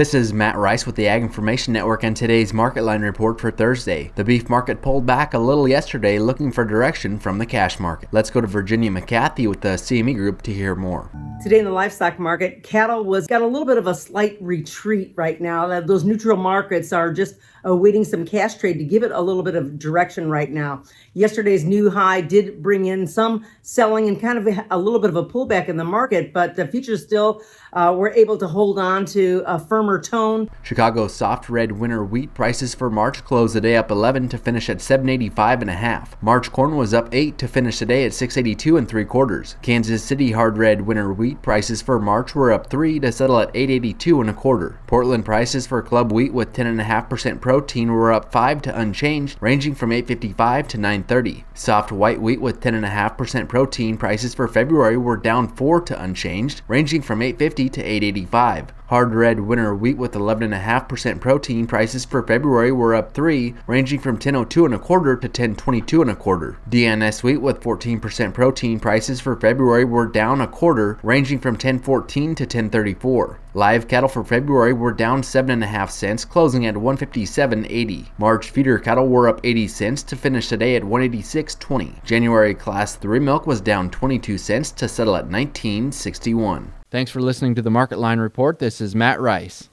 This is Matt Rice with the Ag Information Network and today's market line report for Thursday. The beef market pulled back a little yesterday looking for direction from the cash market. Let's go to Virginia McCarthy with the CME Group to hear more. Today in the livestock market, cattle was got a little bit of a slight retreat right now. Those neutral markets are just awaiting some cash trade to give it a little bit of direction right now. Yesterday's new high did bring in some selling and kind of a little bit of a pullback in the market, but the futures still uh, were able to hold on to a firmer tone. Chicago soft red winter wheat prices for March closed the day up 11 to finish at 785 and a half. March corn was up 8 to finish the day at 682 and 3 quarters. Kansas City hard red winter wheat prices for March were up 3 to settle at 882 and a quarter. Portland prices for club wheat with 10.5% protein were up 5 to unchanged, ranging from 855 to 930. Soft white wheat with 10.5% protein prices for February were down 4 to unchanged, ranging from 850 to 885. Hard red winter wheat with 11.5% protein prices for February were up 3, ranging from 1002 and a quarter to 1022 and a quarter. DNS wheat with 14% protein prices for February were down a quarter, ranging from 1014 to 1034. Live cattle for February were down 7.5 cents, closing at 157.80. March feeder cattle were up 80 cents to finish today at 186.20. January class 3 milk was down 22 cents to settle at 19.61. Thanks for listening to the Market Line Report. This is Matt Rice.